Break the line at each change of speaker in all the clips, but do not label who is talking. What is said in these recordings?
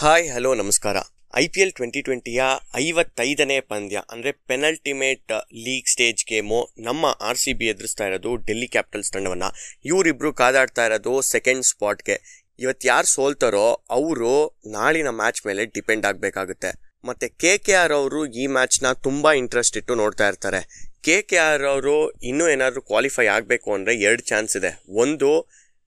Hi, hello, ನಮಸ್ಕಾರ. I P L twenty ಟ್ವೆಂಟಿಯ ಐವತ್ತೈದನೇ ಪಂದ್ಯ, ಅಂದರೆ ಪೆನಲ್ಟಿಮೇಟ್ ಲೀಗ್ ಸ್ಟೇಜ್ ಗೇಮು ನಮ್ಮ ಆರ್ ಸಿ ಬಿ ಎದುರಿಸ್ತಾ ಇರೋದು ಡೆಲ್ಲಿ ಕ್ಯಾಪಿಟಲ್ಸ್ ತಂಡವನ್ನು. ಇವರಿಬ್ಬರು ಕಾದಾಡ್ತಾ ಇರೋದು ಸೆಕೆಂಡ್ ಸ್ಪಾಟ್ಗೆ ಇವತ್ತು ಯಾರು ಸೋಲ್ತಾರೋ ಅವರು ನಾಳಿನ ಮ್ಯಾಚ್ ಮೇಲೆ ಡಿಪೆಂಡ್ ಆಗಬೇಕಾಗುತ್ತೆ. ಮತ್ತು ಕೆ ಕೆ ಆರ್ ಅವರು ಈ ಮ್ಯಾಚ್ನ ತುಂಬ ಇಂಟ್ರೆಸ್ಟ್ ಇಟ್ಟು ನೋಡ್ತಾ ಇರ್ತಾರೆ. ಕೆ ಕೆ ಆರ್ ಅವರು ಇನ್ನೂ ಏನಾದರೂ ಕ್ವಾಲಿಫೈ ಆಗಬೇಕು ಅಂದರೆ ಎರಡು ಚಾನ್ಸ್ ಇದೆ. ಒಂದು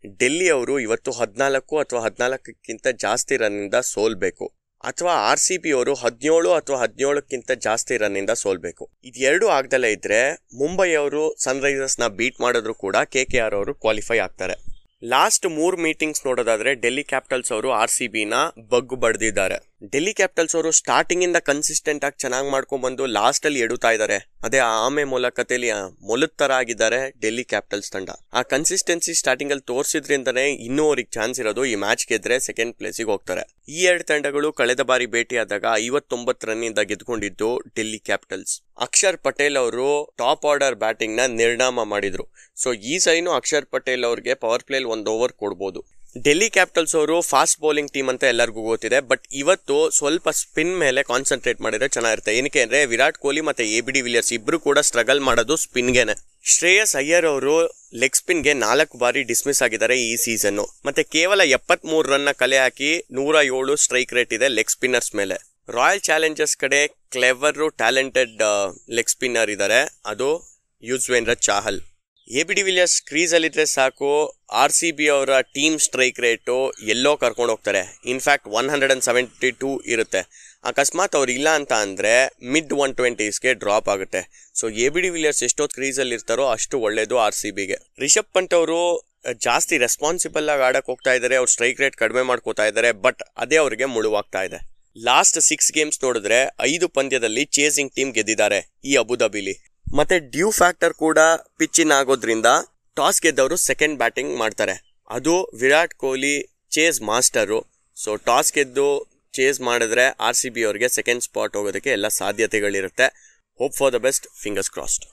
ಡೆಲ್ಲಿ ಅವರು ಇವತ್ತು ಹದಿನಾಲ್ಕು ಅಥವಾ ಹದಿನಾಲ್ಕಕ್ಕಿಂತ ಜಾಸ್ತಿ ರನ್ನಿಂದ ಸೋಲ್ಬೇಕು. ಅಥವಾ ಆರ್ ಸಿ ಬಿ ಅವರು ಹದಿನೇಳು ಅಥವಾ ಹದಿನೇಳಕ್ಕಿಂತ ಜಾಸ್ತಿ ರನ್ನಿಂದ ಸೋಲ್ಬೇಕು. ಇದೆರಡು ಆಗ್ದಲೇ ಇದ್ರೆ ಮುಂಬೈ ಅವರು ಸನ್ರೈಸರ್ಸ್ನ ಬೀಟ್ ಮಾಡಿದ್ರು ಕೂಡ ಕೆ ಕೆ ಆರ್ ಅವರು ಕ್ವಾಲಿಫೈ ಆಗ್ತಾರೆ. ಲಾಸ್ಟ್ ಮೂರು ಮೀಟಿಂಗ್ಸ್ ನೋಡೋದಾದ್ರೆ ಡೆಲ್ಲಿ ಕ್ಯಾಪಿಟಲ್ಸ್ ಅವರು ಆರ್ ಸಿ ಬಿನ ಬಗ್ಗು ಬಡ್ದಿದ್ದಾರೆ. ಡೆಲ್ಲಿ ಕ್ಯಾಪಿಟಲ್ಸ್ ಅವರು ಸ್ಟಾರ್ಟಿಂಗ್ ಇಂದ ಕನ್ಸಿಸ್ಟೆಂಟ್ ಆಗಿ ಚೆನ್ನಾಗಿ ಮಾಡ್ಕೊಂಡ್ ಬಂದು ಲಾಸ್ಟ್ ಅಲ್ಲಿ ಎಡುತ್ತಾ ಇದ್ದಾರೆ ಅದೇ ಆಮೆ ಮೂಲಕತೆಯಲ್ಲಿ ಮೊಲದ ತರ ಆಗಿದ್ದಾರೆ ಡೆಲ್ಲಿ ಕ್ಯಾಪಿಟಲ್ಸ್ ತಂಡ. ಆ ಕನ್ಸಿಸ್ಟೆನ್ಸಿ ಸ್ಟಾರ್ಟಿಂಗ್ ಅಲ್ಲಿ ತೋರಿಸಿದ್ರಿಂದನೇ ಇನ್ನೂ ಅವ್ರಿಗೆ ಚಾನ್ಸ್ ಇರೋದು ಈ ಮ್ಯಾಚ್ ಗೆದ್ರೆ ಸೆಕೆಂಡ್ ಪ್ಲೇಸಿಗೆ ಹೋಗ್ತಾರೆ. ಈ ಎರಡು ತಂಡಗಳು ಕಳೆದ ಬಾರಿ ಭೇಟಿಯಾದಾಗ ಐವತ್ತೊಂಬತ್ತು ರನ್ನಿಂದ ಗೆದ್ಕೊಂಡಿದ್ದು ಡೆಲ್ಲಿ ಕ್ಯಾಪಿಟಲ್ಸ್. ಅಕ್ಷರ್ ಪಟೇಲ್ ಅವರು ಟಾಪ್ ಆರ್ಡರ್ ಬ್ಯಾಟಿಂಗ್ನ ನಿರ್ಣಾಮ ಮಾಡಿದ್ರು. ಸೊ ಈ ಸೈನು ಅಕ್ಷರ್ ಪಟೇಲ್ ಅವ್ರಿಗೆ ಪವರ್ ಪ್ಲೇಲ್ ಒಂದು ಓವರ್ ಕೊಡ್ಬೋದು. ಡೆಲ್ಲಿ ಕ್ಯಾಪಿಟಲ್ಸ್ ಅವರು ಫಾಸ್ಟ್ ಬೌಲಿಂಗ್ ಟೀಮ್ ಅಂತ ಎಲ್ಲರಿಗೂ ಗೊತ್ತಿದೆ ಬಟ್ ಇವತ್ತು ಸ್ವಲ್ಪ ಸ್ಪಿನ್ ಮೇಲೆ ಕಾನ್ಸಂಟ್ರೇಟ್ ಮಾಡಿದ್ರೆ ಚೆನ್ನಾಗಿರುತ್ತೆ. ಏನಕ್ಕೆ ಅಂದ್ರೆ ವಿರಾಟ್ ಕೊಹ್ಲಿ ಮತ್ತೆ ಎ ಬಿ ಡಿ ವಿಲಿಯರ್ಸ್ ಇಬ್ರು ಕೂಡ ಸ್ಟ್ರಗಲ್ ಮಾಡೋದು ಸ್ಪಿನ್ಗೆನೆ ಶ್ರೇಯಸ್ ಅಯ್ಯರ್ ಅವರು ಲೆಗ್ ಸ್ಪಿನ್ಗೆ ನಾಲ್ಕು ಬಾರಿ ಡಿಸ್ಮಿಸ್ ಆಗಿದ್ದಾರೆ ಈ ಸೀಸನ್ ಮತ್ತೆ ಕೇವಲ ಎಪ್ಪತ್ತ್ಮೂರು ರನ್ನ ಕಲೆ ಹಾಕಿ ನೂರ ಏಳು ಸ್ಟ್ರೈಕ್ ರೇಟ್ ಇದೆ ಲೆಗ್ ಸ್ಪಿನ್ನರ್ಸ್ ಮೇಲೆ. ರಾಯಲ್ ಚಾಲೆಂಜರ್ಸ್ ಕಡೆ ಕ್ಲೆವರ್ ಟ್ಯಾಲೆಂಟೆಡ್ ಲೆಗ್ ಸ್ಪಿನ್ನರ್ ಇದ್ದಾರೆ ಅದು Yuzvendra Chahal A B de Villiers ಕ್ರೀಸಲ್ಲಿದ್ದರೆ ಸಾಕು ಆರ್ ಸಿ ಬಿ ಅವರ ಟೀಮ್ ಸ್ಟ್ರೈಕ್ ರೇಟು ಎಲ್ಲೋ ಕರ್ಕೊಂಡು ಹೋಗ್ತಾರೆ. In fact one hundred and seventy two ಇರುತ್ತೆ. ಅಕಸ್ಮಾತ್ ಅವ್ರು ಇಲ್ಲ ಅಂತ ಅಂದರೆ ಮಿಡ್ ಒನ್ ಟ್ವೆಂಟೀಸ್ಗೆ ಡ್ರಾಪ್ ಆಗುತ್ತೆ. So A B de Villiers ಎಷ್ಟೊತ್ತು ಕ್ರೀಸಲ್ಲಿ ಇರ್ತಾರೋ ಅಷ್ಟು ಒಳ್ಳೆಯದು ಆರ್ ಸಿ ಬಿಗೆ ರಿಷಬ್ ಪಂತ್ ಅವರು ಜಾಸ್ತಿ ರೆಸ್ಪಾನ್ಸಿಬಲ್ ಆಗಿ ಆಡಕ್ಕೆ ಹೋಗ್ತಾ ಇದ್ದಾರೆ ಅವ್ರು ಸ್ಟ್ರೈಕ್ ರೇಟ್ ಕಡಿಮೆ ಮಾಡ್ಕೋತಾ ಇದ್ದಾರೆ ಬಟ್ ಅದೇ ಅವರಿಗೆ ಮುಳುವಾಗ್ತಾ ಇದೆ. ಲಾಸ್ಟ್ ಸಿಕ್ಸ್ ಗೇಮ್ಸ್ ನೋಡಿದ್ರೆ ಐದು ಪಂದ್ಯದಲ್ಲಿ ಚೇಸಿಂಗ್ ಟೀಮ್ ಗೆದ್ದಿದ್ದಾರೆ ಈ ಅಬುದಾಬಿಲಿ ಮತ್ತೆ ಡ್ಯೂ ಫ್ಯಾಕ್ಟರ್ ಕೂಡ ಪಿಚ್ಚಿನ ಆಗೋದ್ರಿಂದ ಟಾಸ್ ಗೆದ್ದವರು ಸೆಕೆಂಡ್ ಬ್ಯಾಟಿಂಗ್ ಮಾಡ್ತಾರೆ. ಅದು Virat Kohli chase master. So toss ಗೆದ್ದು ಚೇಸ್ ಮಾಡಿದ್ರೆ ಆರ್ ಸಿ ಬಿ ಅವ್ರಿಗೆ ಸೆಕೆಂಡ್ ಸ್ಪಾಟ್ ಹೋಗೋದಕ್ಕೆ ಎಲ್ಲ ಸಾಧ್ಯತೆಗಳಿರುತ್ತೆ. Hope for the best fingers crossed